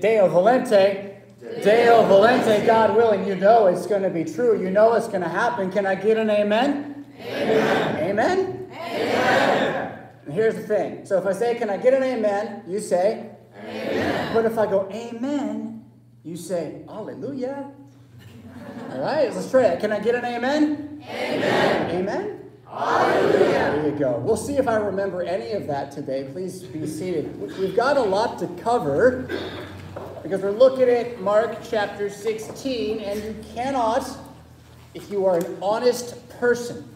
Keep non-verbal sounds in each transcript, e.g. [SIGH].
Deo Volente, Deo Volente, God willing, you know it's going to be true. You know it's going to happen. Can I get an amen? Amen. Amen? Amen. Here's the thing. So if I say, Can I get an amen? You say, Amen. But if I go, Amen, you say, Hallelujah. All right, let's try it. Can I get an amen? Amen. Amen? Hallelujah. There you go. We'll see if I remember any of that today. Please be seated. We've got a lot to cover because we're looking at Mark chapter 16, and you cannot, if you are an honest person,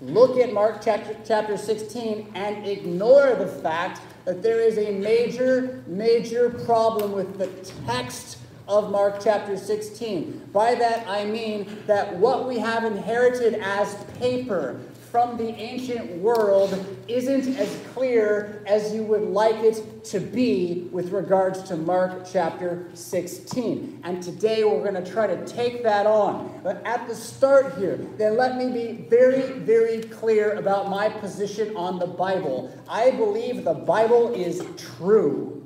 look at Mark chapter, chapter 16 and ignore the fact that there is a major, major problem with the text of Mark chapter 16. By that I mean that what we have inherited as paper from the ancient world isn't as clear as you would like it to be with regards to Mark chapter 16. And today we're going to try to take that on. But at the start here, then let me be very, very clear about my position on the Bible. I believe the Bible is true.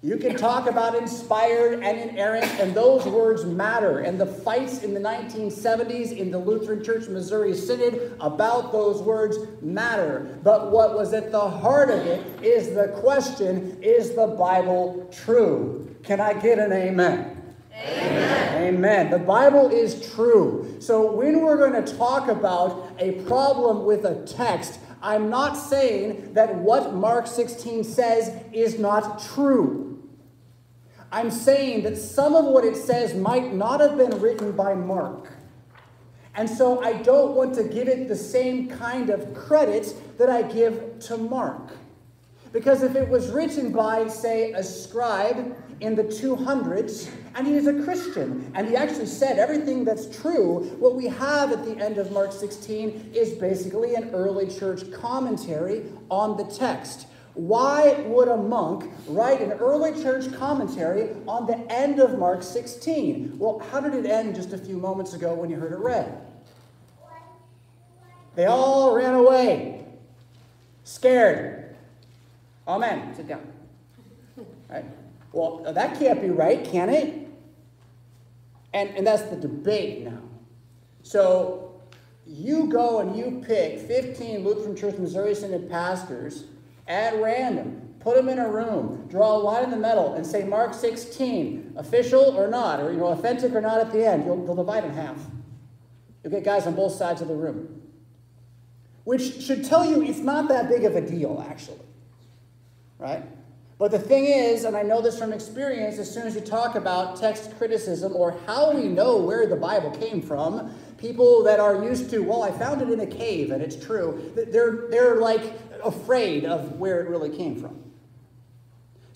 You can talk about inspired and inerrant, and those words matter. And the fights in the 1970s in the Lutheran Church Missouri Synod about those words matter. But what was at the heart of it is the question is the Bible true? Can I get an amen? Amen. Amen. The Bible is true. So when we're going to talk about a problem with a text, I'm not saying that what Mark 16 says is not true. I'm saying that some of what it says might not have been written by Mark. And so I don't want to give it the same kind of credit that I give to Mark. Because if it was written by, say, a scribe in the 200s, and he is a Christian, and he actually said everything that's true, what we have at the end of Mark 16 is basically an early church commentary on the text. Why would a monk write an early church commentary on the end of Mark 16? Well, how did it end just a few moments ago when you heard it read? They all ran away, scared. Amen. Sit down. Well, that can't be right, can it? And, and that's the debate now. So you go and you pick 15 Lutheran Church Missouri Synod pastors at random, put them in a room, draw a line in the middle, and say Mark 16, official or not, or you know, authentic or not at the end. You'll, they'll divide in half. You'll get guys on both sides of the room. Which should tell you it's not that big of a deal, actually. Right? But the thing is, and I know this from experience, as soon as you talk about text criticism or how we know where the Bible came from, people that are used to, well, I found it in a cave and it's true, they're, they're like afraid of where it really came from.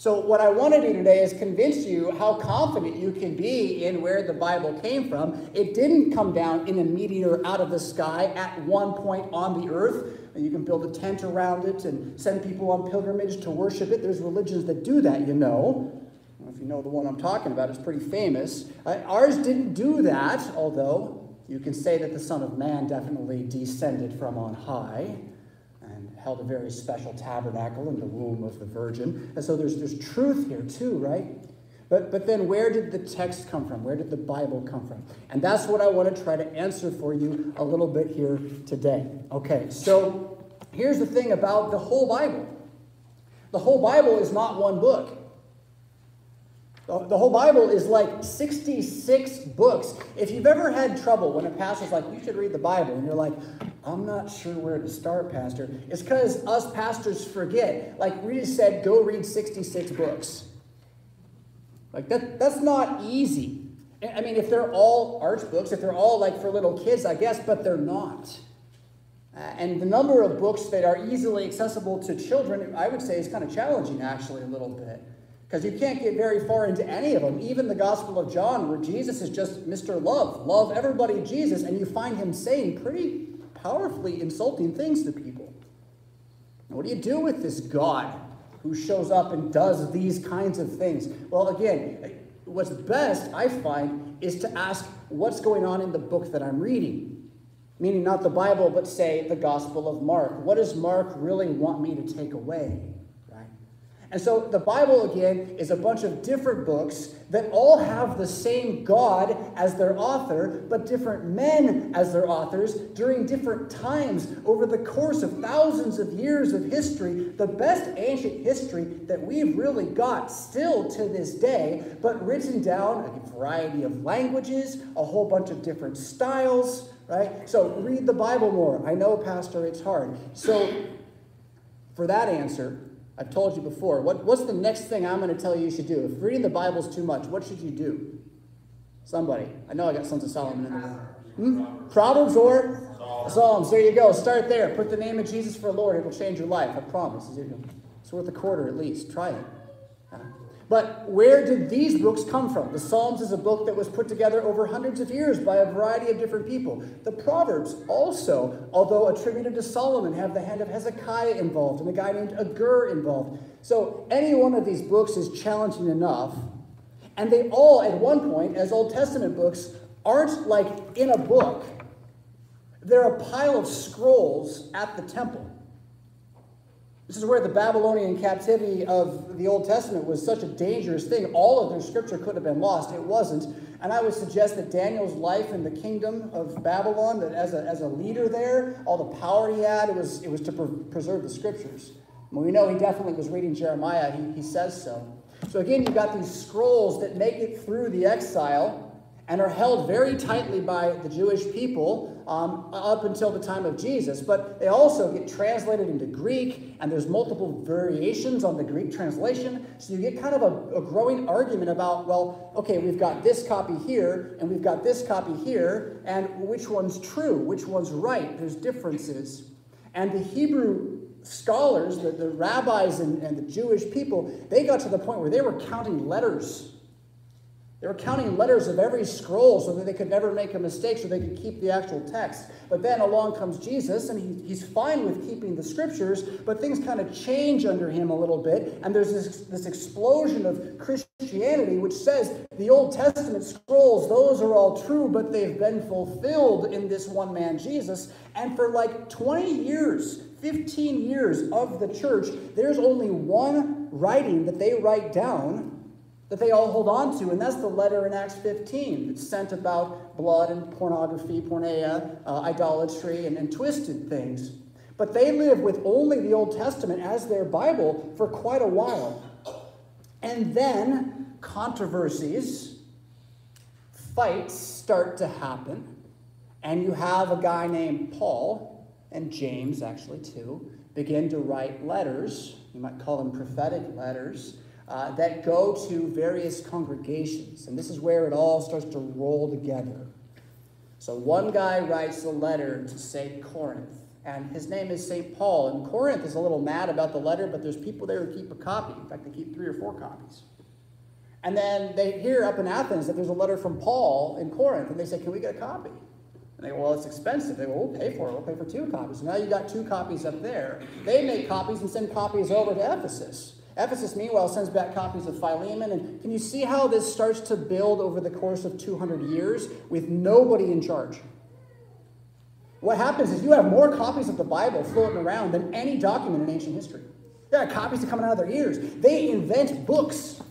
So, what I want to do today is convince you how confident you can be in where the Bible came from. It didn't come down in a meteor out of the sky at one point on the earth. You can build a tent around it and send people on pilgrimage to worship it. There's religions that do that, you know. If you know the one I'm talking about, it's pretty famous. Uh, ours didn't do that, although you can say that the Son of Man definitely descended from on high held a very special tabernacle in the womb of the Virgin. And so there's, there's truth here too, right? But, but then where did the text come from? Where did the Bible come from? And that's what I want to try to answer for you a little bit here today. Okay, so here's the thing about the whole Bible the whole Bible is not one book. The whole Bible is like 66 books. If you've ever had trouble when a pastor's like, you should read the Bible, and you're like, I'm not sure where to start, Pastor, it's because us pastors forget. Like Rita said, go read 66 books. Like that, that's not easy. I mean, if they're all arts books, if they're all like for little kids, I guess, but they're not. Uh, and the number of books that are easily accessible to children, I would say, is kind of challenging actually a little bit. Because you can't get very far into any of them. Even the Gospel of John, where Jesus is just Mr. Love, love everybody Jesus, and you find him saying pretty powerfully insulting things to people. what do you do with this God who shows up and does these kinds of things? Well, again, what's best, I find, is to ask what's going on in the book that I'm reading. meaning not the Bible, but say the Gospel of Mark. What does Mark really want me to take away? And so the Bible, again, is a bunch of different books that all have the same God as their author, but different men as their authors during different times over the course of thousands of years of history. The best ancient history that we've really got still to this day, but written down a variety of languages, a whole bunch of different styles, right? So read the Bible more. I know, Pastor, it's hard. So for that answer, I've told you before. What, what's the next thing I'm going to tell you you should do? If reading the Bible is too much, what should you do? Somebody. I know I got Sons of Solomon in there. Hmm? Proverbs or Psalms. There you go. Start there. Put the name of Jesus for Lord. It will change your life. I promise. It's worth a quarter at least. Try it. But where did these books come from? The Psalms is a book that was put together over hundreds of years by a variety of different people. The Proverbs also, although attributed to Solomon, have the hand of Hezekiah involved and a guy named Agur involved. So any one of these books is challenging enough. And they all, at one point, as Old Testament books, aren't like in a book. They're a pile of scrolls at the temple. This is where the Babylonian captivity of the Old Testament was such a dangerous thing. All of their scripture could have been lost. It wasn't. And I would suggest that Daniel's life in the kingdom of Babylon, that as a, as a leader there, all the power he had, it was, it was to pre- preserve the scriptures. We know he definitely was reading Jeremiah. He, he says so. So again, you've got these scrolls that make it through the exile and are held very tightly by the Jewish people um, up until the time of Jesus. But they also get translated into Greek, and there's multiple variations on the Greek translation. So you get kind of a, a growing argument about, well, okay, we've got this copy here, and we've got this copy here, and which one's true? Which one's right? There's differences. And the Hebrew scholars, the, the rabbis and, and the Jewish people, they got to the point where they were counting letters they were counting letters of every scroll so that they could never make a mistake, so they could keep the actual text. But then along comes Jesus, and he, he's fine with keeping the scriptures, but things kind of change under him a little bit. And there's this, this explosion of Christianity, which says the Old Testament scrolls, those are all true, but they've been fulfilled in this one man, Jesus. And for like 20 years, 15 years of the church, there's only one writing that they write down that they all hold on to, and that's the letter in Acts 15 that's sent about blood and pornography, porneia, uh, idolatry, and, and twisted things. But they live with only the Old Testament as their Bible for quite a while. And then controversies, fights start to happen, and you have a guy named Paul, and James actually too, begin to write letters. You might call them prophetic letters uh, that go to various congregations. And this is where it all starts to roll together. So one guy writes a letter to St. Corinth, and his name is St. Paul. And Corinth is a little mad about the letter, but there's people there who keep a copy. In fact, they keep three or four copies. And then they hear up in Athens that there's a letter from Paul in Corinth, and they say, Can we get a copy? And they go, Well, it's expensive. They go, We'll pay for it. We'll pay for two copies. So now you've got two copies up there. They make copies and send copies over to Ephesus. Ephesus, meanwhile, sends back copies of Philemon. And can you see how this starts to build over the course of 200 years with nobody in charge? What happens is you have more copies of the Bible floating around than any document in ancient history. There are copies coming out of their ears. They invent books,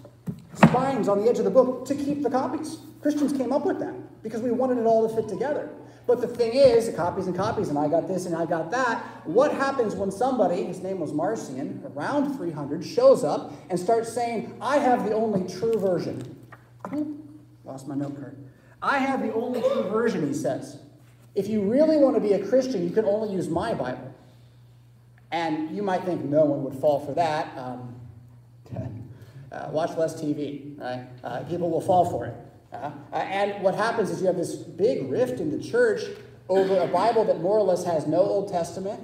spines on the edge of the book to keep the copies. Christians came up with that because we wanted it all to fit together. But the thing is, copies and copies, and I got this and I got that. What happens when somebody, his name was Marcion, around 300, shows up and starts saying, I have the only true version? Lost my note card. I have the only true version, he says. If you really want to be a Christian, you can only use my Bible. And you might think no one would fall for that. Um, [LAUGHS] uh, watch less TV, right? Uh, people will fall for it. Uh, and what happens is you have this big rift in the church over a Bible that more or less has no Old Testament,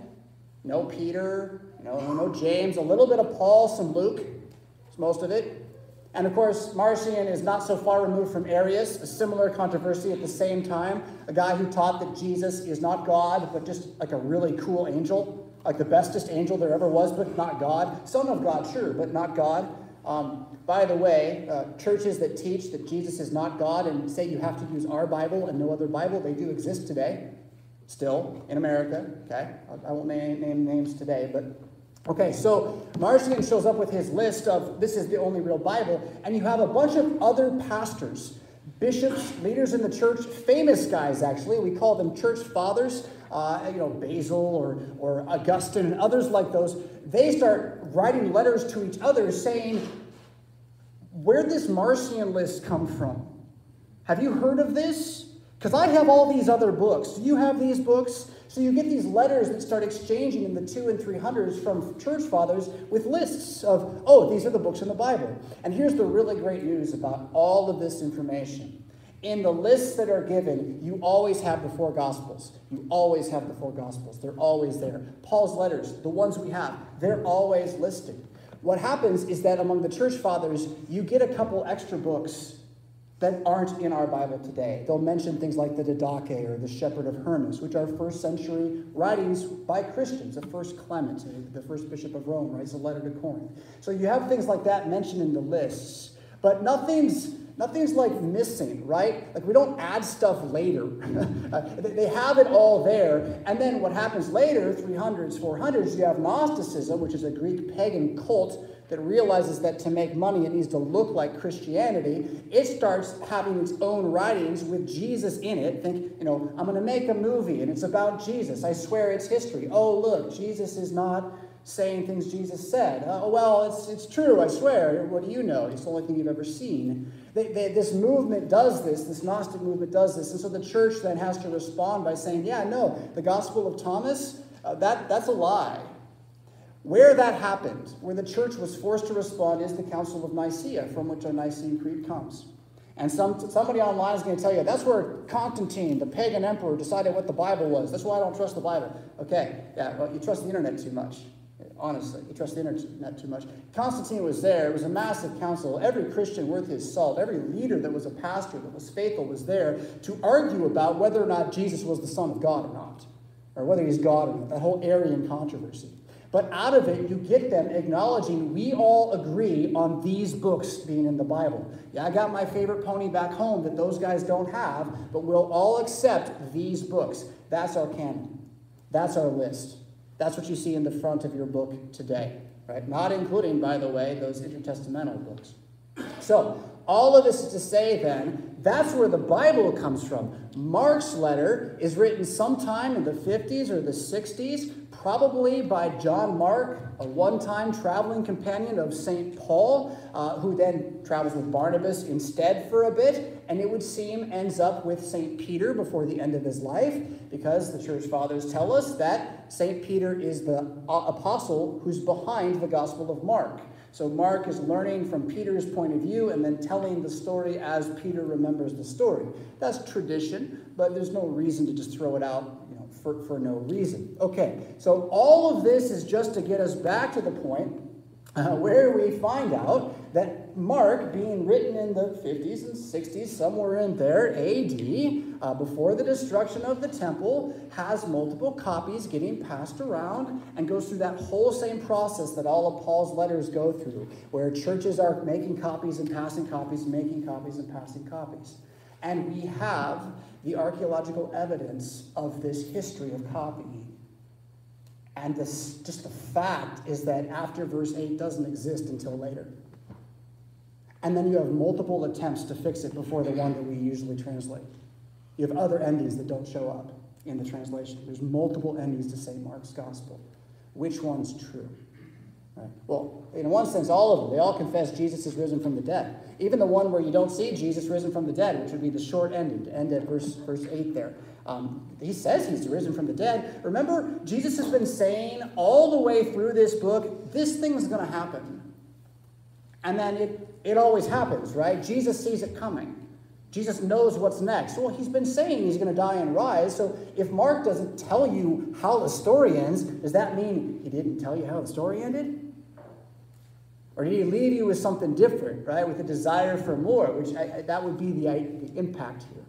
no Peter, no, no James, a little bit of Paul, some Luke, most of it. And of course, Marcion is not so far removed from Arius, a similar controversy at the same time. A guy who taught that Jesus is not God, but just like a really cool angel, like the bestest angel there ever was, but not God. Son of God, sure, but not God. Um, by the way, uh, churches that teach that Jesus is not God and say you have to use our Bible and no other Bible, they do exist today. still in America, okay? I, I won't name, name names today, but okay, so Marcion shows up with his list of this is the only real Bible, and you have a bunch of other pastors, bishops, leaders in the church, famous guys actually. We call them church fathers. Uh, you know, Basil or, or Augustine and others like those, they start writing letters to each other saying, Where'd this Marcion list come from? Have you heard of this? Because I have all these other books. Do you have these books? So you get these letters that start exchanging in the two and three hundreds from church fathers with lists of, oh, these are the books in the Bible. And here's the really great news about all of this information. In the lists that are given, you always have the four Gospels. You always have the four Gospels. They're always there. Paul's letters, the ones we have, they're always listed. What happens is that among the church fathers, you get a couple extra books that aren't in our Bible today. They'll mention things like the Didache or the Shepherd of Hermas, which are first century writings by Christians. The first Clement, the first bishop of Rome, writes a letter to Corinth. So you have things like that mentioned in the lists, but nothing's nothing's like missing, right? Like we don't add stuff later. [LAUGHS] they have it all there. And then what happens later, 300s, 400s, you have Gnosticism, which is a Greek pagan cult that realizes that to make money it needs to look like Christianity, it starts having its own writings with Jesus in it. Think, you know, I'm going to make a movie and it's about Jesus. I swear it's history. Oh, look, Jesus is not saying things Jesus said. Uh, well, it's, it's true, I swear. What do you know? It's the only thing you've ever seen. They, they, this movement does this, this Gnostic movement does this. And so the church then has to respond by saying, yeah, no, the Gospel of Thomas, uh, that, that's a lie. Where that happened, where the church was forced to respond, is the Council of Nicaea, from which our Nicene Creed comes. And some, somebody online is going to tell you that's where Constantine, the pagan emperor, decided what the Bible was. That's why I don't trust the Bible. Okay, yeah, well, you trust the internet too much. Honestly, you trust the internet too much. Constantine was there. It was a massive council. Every Christian worth his salt, every leader that was a pastor, that was faithful, was there to argue about whether or not Jesus was the Son of God or not, or whether he's God or not. That whole Arian controversy. But out of it, you get them acknowledging we all agree on these books being in the Bible. Yeah, I got my favorite pony back home that those guys don't have, but we'll all accept these books. That's our canon. That's our list. That's what you see in the front of your book today, right? Not including, by the way, those intertestamental books. So, all of this is to say then, that's where the Bible comes from. Mark's letter is written sometime in the 50s or the 60s, probably by John Mark, a one time traveling companion of St. Paul, uh, who then travels with Barnabas instead for a bit, and it would seem ends up with St. Peter before the end of his life, because the church fathers tell us that St. Peter is the uh, apostle who's behind the Gospel of Mark. So Mark is learning from Peter's point of view and then telling the story as Peter remembers the story. That's tradition, but there's no reason to just throw it out you know, for, for no reason. Okay, so all of this is just to get us back to the point [LAUGHS] where we find out that Mark, being written in the 50s and 60s, somewhere in there, AD, uh, before the destruction of the temple, has multiple copies getting passed around and goes through that whole same process that all of Paul's letters go through, where churches are making copies and passing copies, making copies and passing copies. And we have the archaeological evidence of this history of copying. And this, just the fact is that after verse 8 doesn't exist until later. And then you have multiple attempts to fix it before the one that we usually translate. You have other endings that don't show up in the translation. There's multiple endings to St. Mark's gospel. Which one's true? Right. Well, in one sense, all of them. They all confess Jesus is risen from the dead. Even the one where you don't see Jesus risen from the dead, which would be the short ending, to end at verse, verse 8 there. Um, he says he's risen from the dead. Remember, Jesus has been saying all the way through this book, this thing's going to happen. And then it, it always happens, right? Jesus sees it coming. Jesus knows what's next. Well, he's been saying he's going to die and rise. So if Mark doesn't tell you how the story ends, does that mean he didn't tell you how the story ended? Or did he leave you with something different, right? With a desire for more, which I, I, that would be the, the impact here.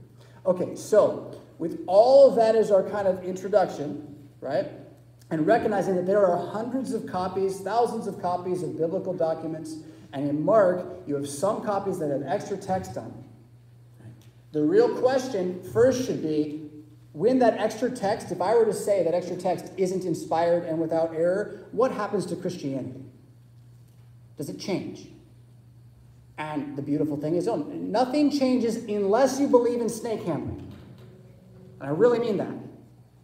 Okay, so with all of that as our kind of introduction, right? And recognizing that there are hundreds of copies, thousands of copies of biblical documents, and in Mark, you have some copies that have extra text on them. The real question first should be when that extra text, if I were to say that extra text isn't inspired and without error, what happens to Christianity? Does it change? And the beautiful thing is, oh, nothing changes unless you believe in snake handling. And I really mean that.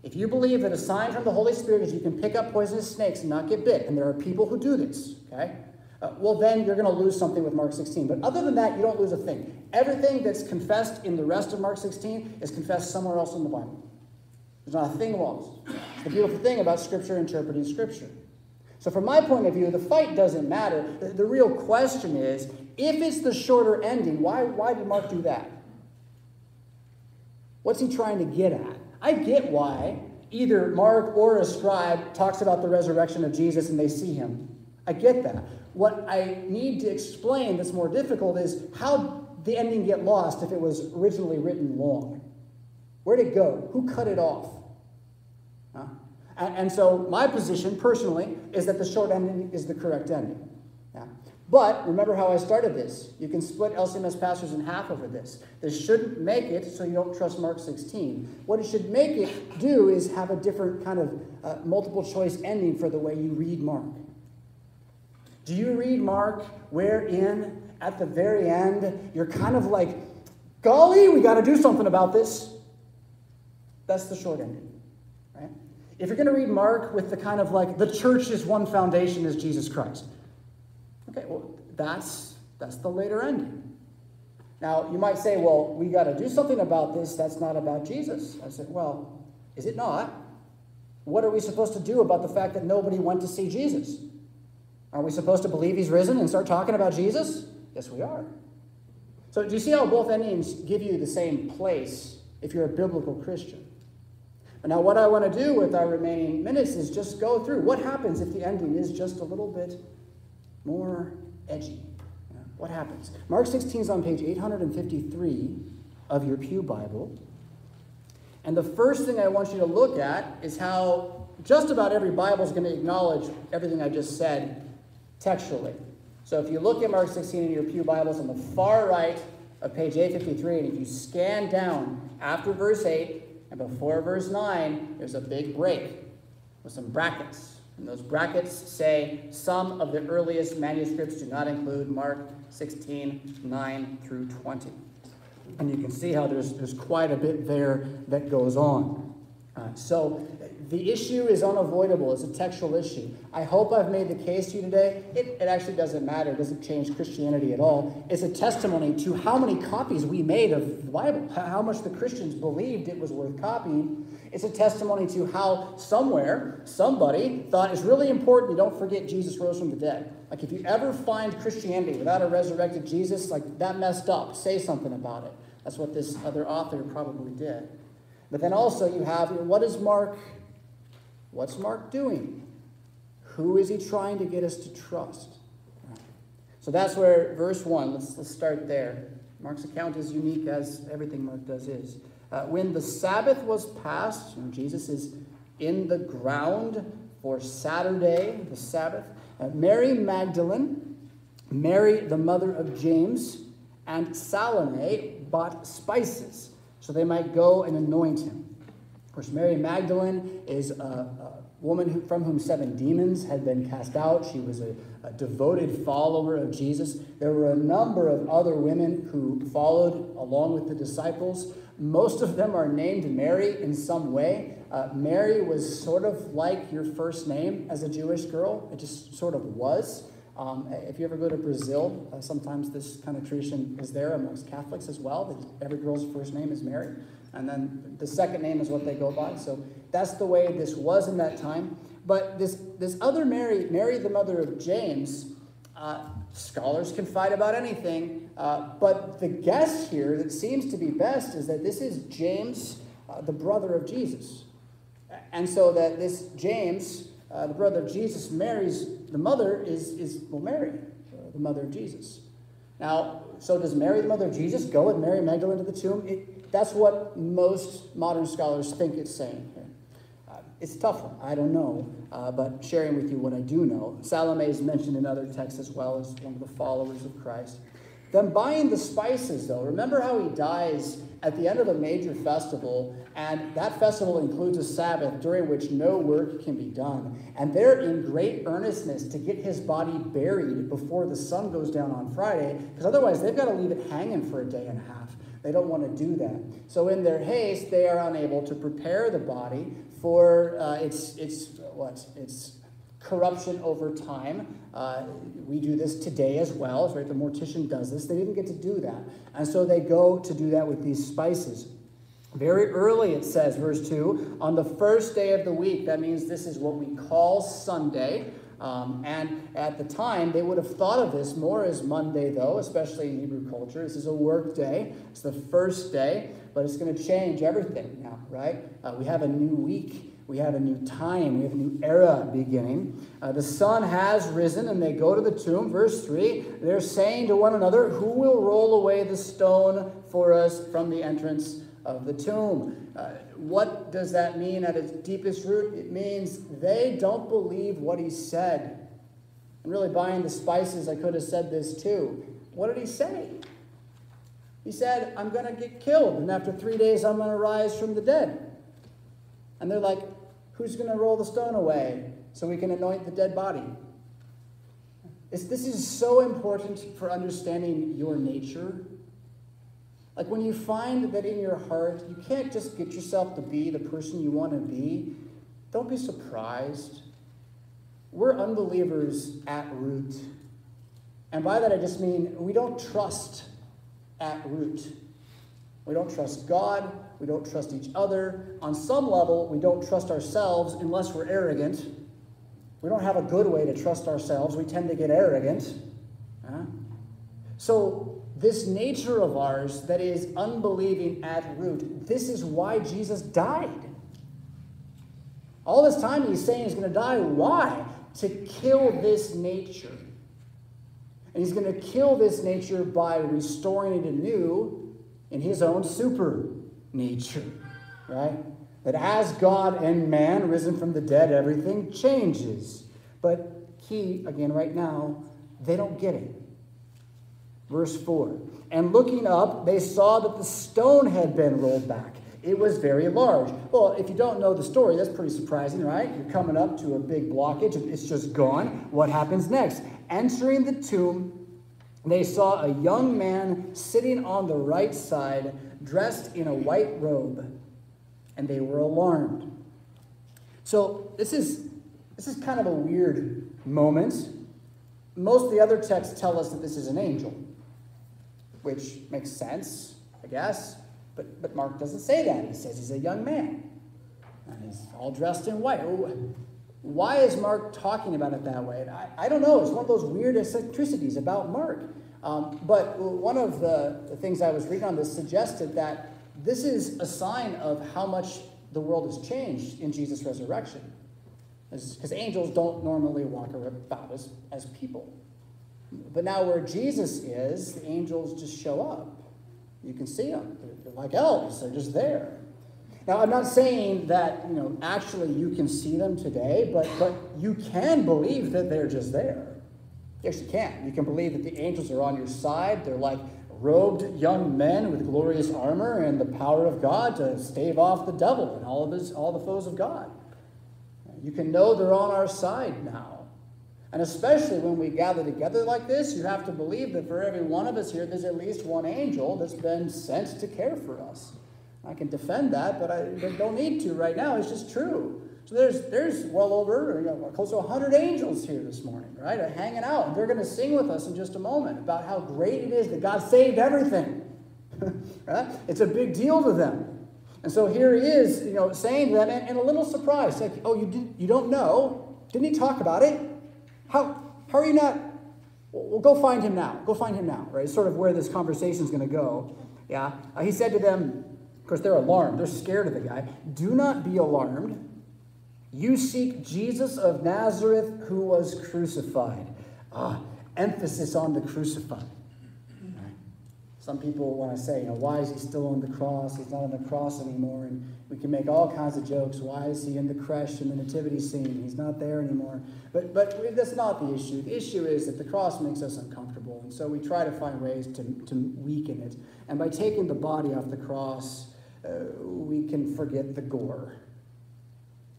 If you believe that a sign from the Holy Spirit is you can pick up poisonous snakes and not get bit, and there are people who do this, okay? Uh, well, then you're going to lose something with Mark 16. But other than that, you don't lose a thing. Everything that's confessed in the rest of Mark 16 is confessed somewhere else in the Bible. There's not a thing lost. The beautiful thing about Scripture interpreting Scripture. So, from my point of view, the fight doesn't matter. The, the real question is if it's the shorter ending, why, why did Mark do that? What's he trying to get at? I get why either Mark or a scribe talks about the resurrection of Jesus and they see him. I get that. What I need to explain that's more difficult is how the ending get lost if it was originally written long. Where'd it go? Who cut it off? Huh? And, and so my position personally is that the short ending is the correct ending. But remember how I started this. You can split LCMS pastors in half over this. This shouldn't make it so you don't trust Mark 16. What it should make it do is have a different kind of uh, multiple choice ending for the way you read Mark. Do you read Mark wherein at the very end you're kind of like, golly, we got to do something about this? That's the short ending, right? If you're going to read Mark with the kind of like, the church is one foundation is Jesus Christ. Okay, well, that's, that's the later ending. Now, you might say, well, we got to do something about this. That's not about Jesus. I said, well, is it not? What are we supposed to do about the fact that nobody went to see Jesus? Are we supposed to believe he's risen and start talking about Jesus? Yes, we are. So, do you see how both endings give you the same place if you're a biblical Christian? But now, what I want to do with our remaining minutes is just go through what happens if the ending is just a little bit more edgy. What happens? Mark 16 is on page 853 of your Pew Bible. And the first thing I want you to look at is how just about every Bible is going to acknowledge everything I just said textually. So if you look at Mark 16 in your Pew Bibles on the far right of page 853, and if you scan down after verse 8 and before verse 9, there's a big break with some brackets. And those brackets say some of the earliest manuscripts do not include Mark 16, 9 through 20. And you can see how there's, there's quite a bit there that goes on. Uh, so the issue is unavoidable. It's a textual issue. I hope I've made the case to you today. It, it actually doesn't matter. It doesn't change Christianity at all. It's a testimony to how many copies we made of the Bible, how much the Christians believed it was worth copying. It's a testimony to how somewhere somebody thought it's really important you don't forget Jesus rose from the dead. Like if you ever find Christianity without a resurrected Jesus, like that messed up. Say something about it. That's what this other author probably did. But then also you have what is Mark What's Mark doing? Who is he trying to get us to trust? So that's where verse 1, let's, let's start there. Mark's account is unique as everything Mark does is. Uh, when the Sabbath was passed, know, Jesus is in the ground for Saturday, the Sabbath. Uh, Mary Magdalene, Mary, the mother of James, and Salome bought spices so they might go and anoint him. Of course, Mary Magdalene is a, a woman who, from whom seven demons had been cast out. She was a, a devoted follower of Jesus. There were a number of other women who followed along with the disciples. Most of them are named Mary in some way. Uh, Mary was sort of like your first name as a Jewish girl, it just sort of was. Um, if you ever go to Brazil, uh, sometimes this kind of tradition is there amongst Catholics as well, that every girl's first name is Mary and then the second name is what they go by. So that's the way this was in that time. But this, this other Mary, Mary, the mother of James, uh, scholars can fight about anything. Uh, but the guess here that seems to be best is that this is James, uh, the brother of Jesus. And so that this James, uh, the brother of Jesus, marries the mother is, is well, Mary, uh, the mother of Jesus. Now, so does Mary, the mother of Jesus, go with Mary Magdalene to the tomb? It, that's what most modern scholars think it's saying here. Uh, it's a tough one. I don't know, uh, but sharing with you what I do know. Salome is mentioned in other texts as well as one of the followers of Christ. Then buying the spices, though, remember how he dies at the end of a major festival, and that festival includes a Sabbath during which no work can be done. And they're in great earnestness to get his body buried before the sun goes down on Friday, because otherwise they've got to leave it hanging for a day and a half. They don't want to do that. So, in their haste, they are unable to prepare the body for uh, its, its, what? Its corruption over time. Uh, we do this today as well, right? The mortician does this. They didn't get to do that. And so they go to do that with these spices. Very early, it says, verse 2, on the first day of the week, that means this is what we call Sunday. Um, and at the time, they would have thought of this more as Monday, though, especially in Hebrew culture. This is a work day, it's the first day, but it's going to change everything now, right? Uh, we have a new week. We have a new time. We have a new era beginning. Uh, the sun has risen, and they go to the tomb. Verse 3 they're saying to one another, Who will roll away the stone for us from the entrance of the tomb? Uh, what does that mean at its deepest root? It means they don't believe what he said. And really, buying the spices, I could have said this too. What did he say? He said, I'm going to get killed, and after three days, I'm going to rise from the dead. And they're like, Who's going to roll the stone away so we can anoint the dead body? It's, this is so important for understanding your nature like when you find that in your heart, you can't just get yourself to be the person you want to be, don't be surprised. We're unbelievers at root. And by that, I just mean we don't trust at root. We don't trust God. We don't trust each other. On some level, we don't trust ourselves unless we're arrogant. We don't have a good way to trust ourselves. We tend to get arrogant. Huh? So this nature of ours that is unbelieving at root, this is why Jesus died. All this time he's saying he's going to die. Why? To kill this nature. And he's going to kill this nature by restoring it anew in his own super nature, right? That as God and man risen from the dead, everything changes. But he, again, right now, they don't get it. Verse 4 And looking up, they saw that the stone had been rolled back. It was very large. Well, if you don't know the story, that's pretty surprising, right? You're coming up to a big blockage, and it's just gone. What happens next? Entering the tomb, they saw a young man sitting on the right side, dressed in a white robe, and they were alarmed. So this is this is kind of a weird moment. Most of the other texts tell us that this is an angel which makes sense, I guess. But, but Mark doesn't say that. He says he's a young man. And he's all dressed in white. Why is Mark talking about it that way? I, I don't know. It's one of those weird eccentricities about Mark. Um, but one of the, the things I was reading on this suggested that this is a sign of how much the world has changed in Jesus' resurrection. Because angels don't normally walk about as, as people. But now, where Jesus is, the angels just show up. You can see them. They're, they're like elves, they're just there. Now, I'm not saying that, you know, actually you can see them today, but, but you can believe that they're just there. Yes, you can. You can believe that the angels are on your side. They're like robed young men with glorious armor and the power of God to stave off the devil and all of his all the foes of God. You can know they're on our side now. And especially when we gather together like this, you have to believe that for every one of us here, there's at least one angel that's been sent to care for us. I can defend that, but I don't need to right now. It's just true. So there's, there's well over, you know, close to 100 angels here this morning, right? Hanging out. They're going to sing with us in just a moment about how great it is that God saved everything. [LAUGHS] right? It's a big deal to them. And so here he is, you know, saying to them, and, and a little surprised, like, oh, you, did, you don't know? Didn't he talk about it? How, how are you not? Well, go find him now. Go find him now, right? It's sort of where this conversation is going to go. Yeah. Uh, he said to them, of course, they're alarmed. They're scared of the guy. Do not be alarmed. You seek Jesus of Nazareth who was crucified. Ah, emphasis on the crucified. Some people want to say, you know, why is he still on the cross? He's not on the cross anymore. And we can make all kinds of jokes. Why is he in the creche in the nativity scene? He's not there anymore. But, but that's not the issue. The issue is that the cross makes us uncomfortable. And so we try to find ways to, to weaken it. And by taking the body off the cross, uh, we can forget the gore.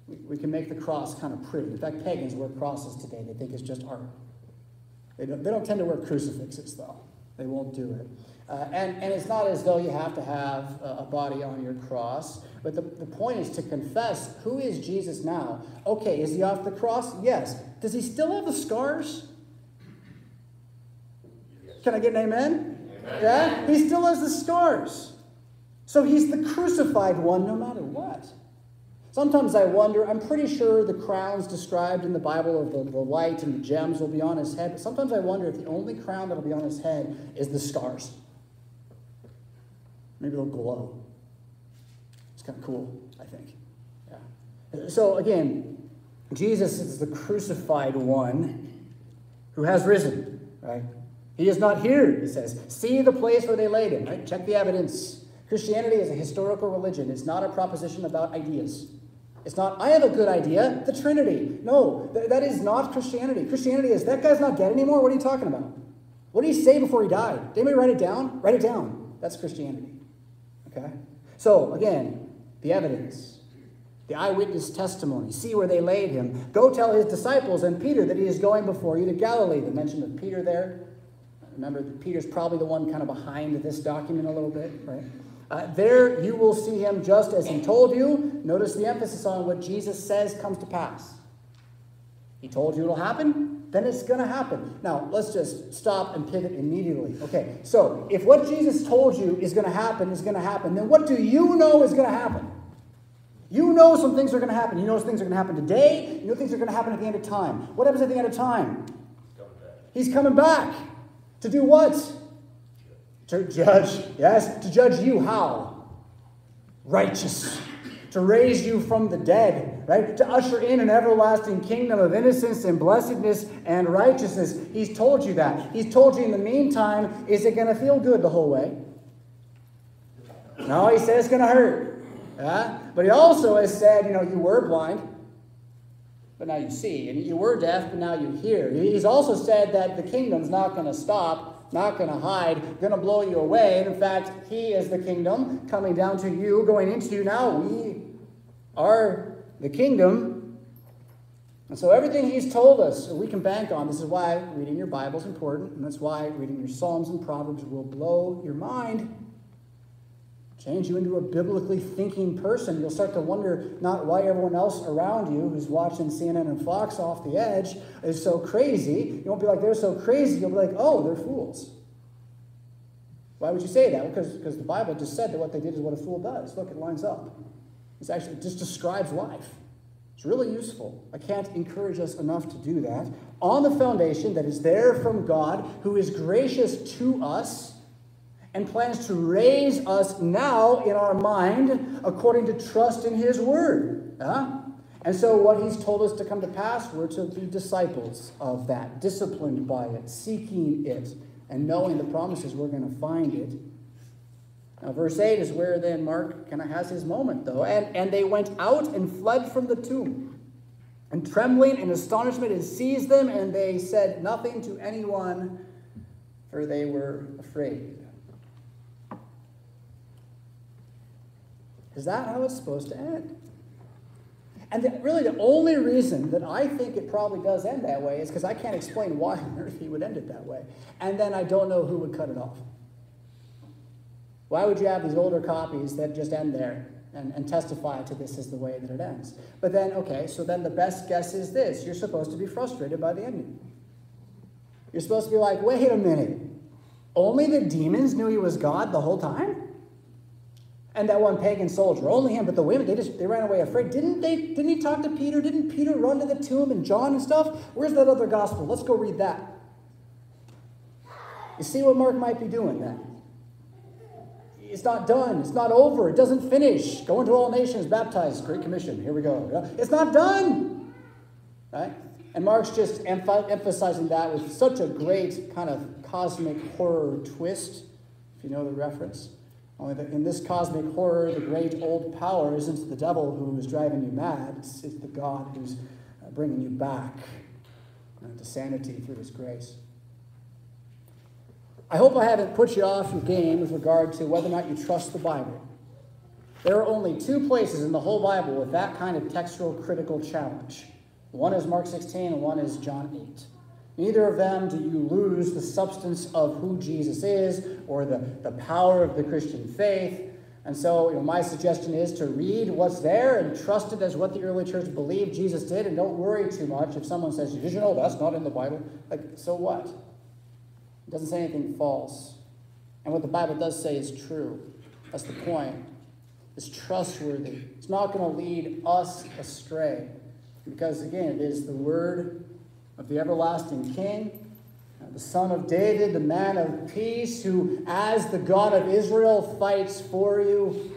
We, we can make the cross kind of pretty. In fact, pagans wear crosses today. They think it's just art. They don't, they don't tend to wear crucifixes, though. They won't do it. Uh, and, and it's not as though you have to have a, a body on your cross, but the, the point is to confess who is Jesus now? Okay, is he off the cross? Yes. Does he still have the scars? Can I get an amen? amen? Yeah? He still has the scars. So he's the crucified one no matter what. Sometimes I wonder, I'm pretty sure the crowns described in the Bible of the, the light and the gems will be on his head, but sometimes I wonder if the only crown that'll be on his head is the scars. Maybe they'll glow. It's kind of cool, I think. Yeah. So again, Jesus is the crucified one who has risen, right? He is not here, he says. See the place where they laid him, right? Check the evidence. Christianity is a historical religion. It's not a proposition about ideas. It's not, I have a good idea, the Trinity. No, th- that is not Christianity. Christianity is, that guy's not dead anymore. What are you talking about? What did he say before he died? Did anybody write it down? Write it down. That's Christianity. Okay? So, again, the evidence, the eyewitness testimony. See where they laid him. Go tell his disciples and Peter that he is going before you to Galilee. The mention of Peter there. Remember, Peter's probably the one kind of behind this document a little bit, right? Uh, there you will see him just as he told you. Notice the emphasis on what Jesus says comes to pass. He told you it'll happen, then it's going to happen. Now, let's just stop and pivot immediately. Okay, so if what Jesus told you is going to happen is going to happen, then what do you know is going to happen? You know some things are going to happen. You know things are going to happen today. You know things are going to happen at the end of time. What happens at the end of time? He's coming back. To do what? To judge, yes, to judge you how? Righteous. To raise you from the dead, right? To usher in an everlasting kingdom of innocence and blessedness and righteousness. He's told you that. He's told you in the meantime, is it going to feel good the whole way? No, he said it's going to hurt. Yeah? But he also has said, you know, you were blind, but now you see. And you were deaf, but now you hear. He's also said that the kingdom's not going to stop, not going to hide, going to blow you away. And in fact, he is the kingdom coming down to you, going into you now. We are the kingdom. And so everything he's told us, we can bank on. This is why reading your Bible is important. And that's why reading your Psalms and Proverbs will blow your mind change you into a biblically thinking person. You'll start to wonder not why everyone else around you who's watching CNN and Fox off the edge is so crazy. You won't be like, they're so crazy. You'll be like, oh, they're fools. Why would you say that? Because, because the Bible just said that what they did is what a fool does. Look, it lines up. It's actually, it just describes life. It's really useful. I can't encourage us enough to do that. On the foundation that is there from God, who is gracious to us and plans to raise us now in our mind according to trust in His Word. Huh? And so, what He's told us to come to pass, we're to be disciples of that, disciplined by it, seeking it, and knowing the promises we're going to find it. Now, verse 8 is where then Mark kind of has his moment, though. And, and they went out and fled from the tomb. And trembling and astonishment had seized them, and they said nothing to anyone, for they were afraid. Is that how it's supposed to end? And the, really, the only reason that I think it probably does end that way is because I can't explain why on [LAUGHS] earth he would end it that way. And then I don't know who would cut it off. Why would you have these older copies that just end there and, and testify to this as the way that it ends? But then, okay, so then the best guess is this you're supposed to be frustrated by the ending. You're supposed to be like, wait a minute, only the demons knew he was God the whole time? And that one pagan soldier. Only him, but the women, they just they ran away afraid. Didn't they didn't he talk to Peter? Didn't Peter run to the tomb and John and stuff? Where's that other gospel? Let's go read that. You see what Mark might be doing then? It's not done. It's not over. It doesn't finish. Go into all nations, baptize. Great commission. Here we go. It's not done. Right? And Mark's just emphasizing that with such a great kind of cosmic horror twist if you know the reference. Only that in this cosmic horror, the great old power isn't the devil who is driving you mad, it's, it's the God who's uh, bringing you back uh, to sanity through his grace. I hope I haven't put you off your game with regard to whether or not you trust the Bible. There are only two places in the whole Bible with that kind of textual critical challenge. One is Mark 16 and one is John 8. Neither of them do you lose the substance of who Jesus is or the, the power of the Christian faith. And so, you know, my suggestion is to read what's there and trust it as what the early church believed Jesus did, and don't worry too much if someone says, Did you know that's not in the Bible? Like, so what? It doesn't say anything false. And what the Bible does say is true. That's the point. It's trustworthy. It's not going to lead us astray. Because again, it is the word of the everlasting King, uh, the Son of David, the man of peace, who, as the God of Israel, fights for you.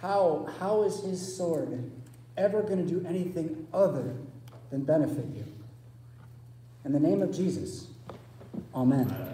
How, how is his sword ever going to do anything other than benefit you? In the name of Jesus, amen.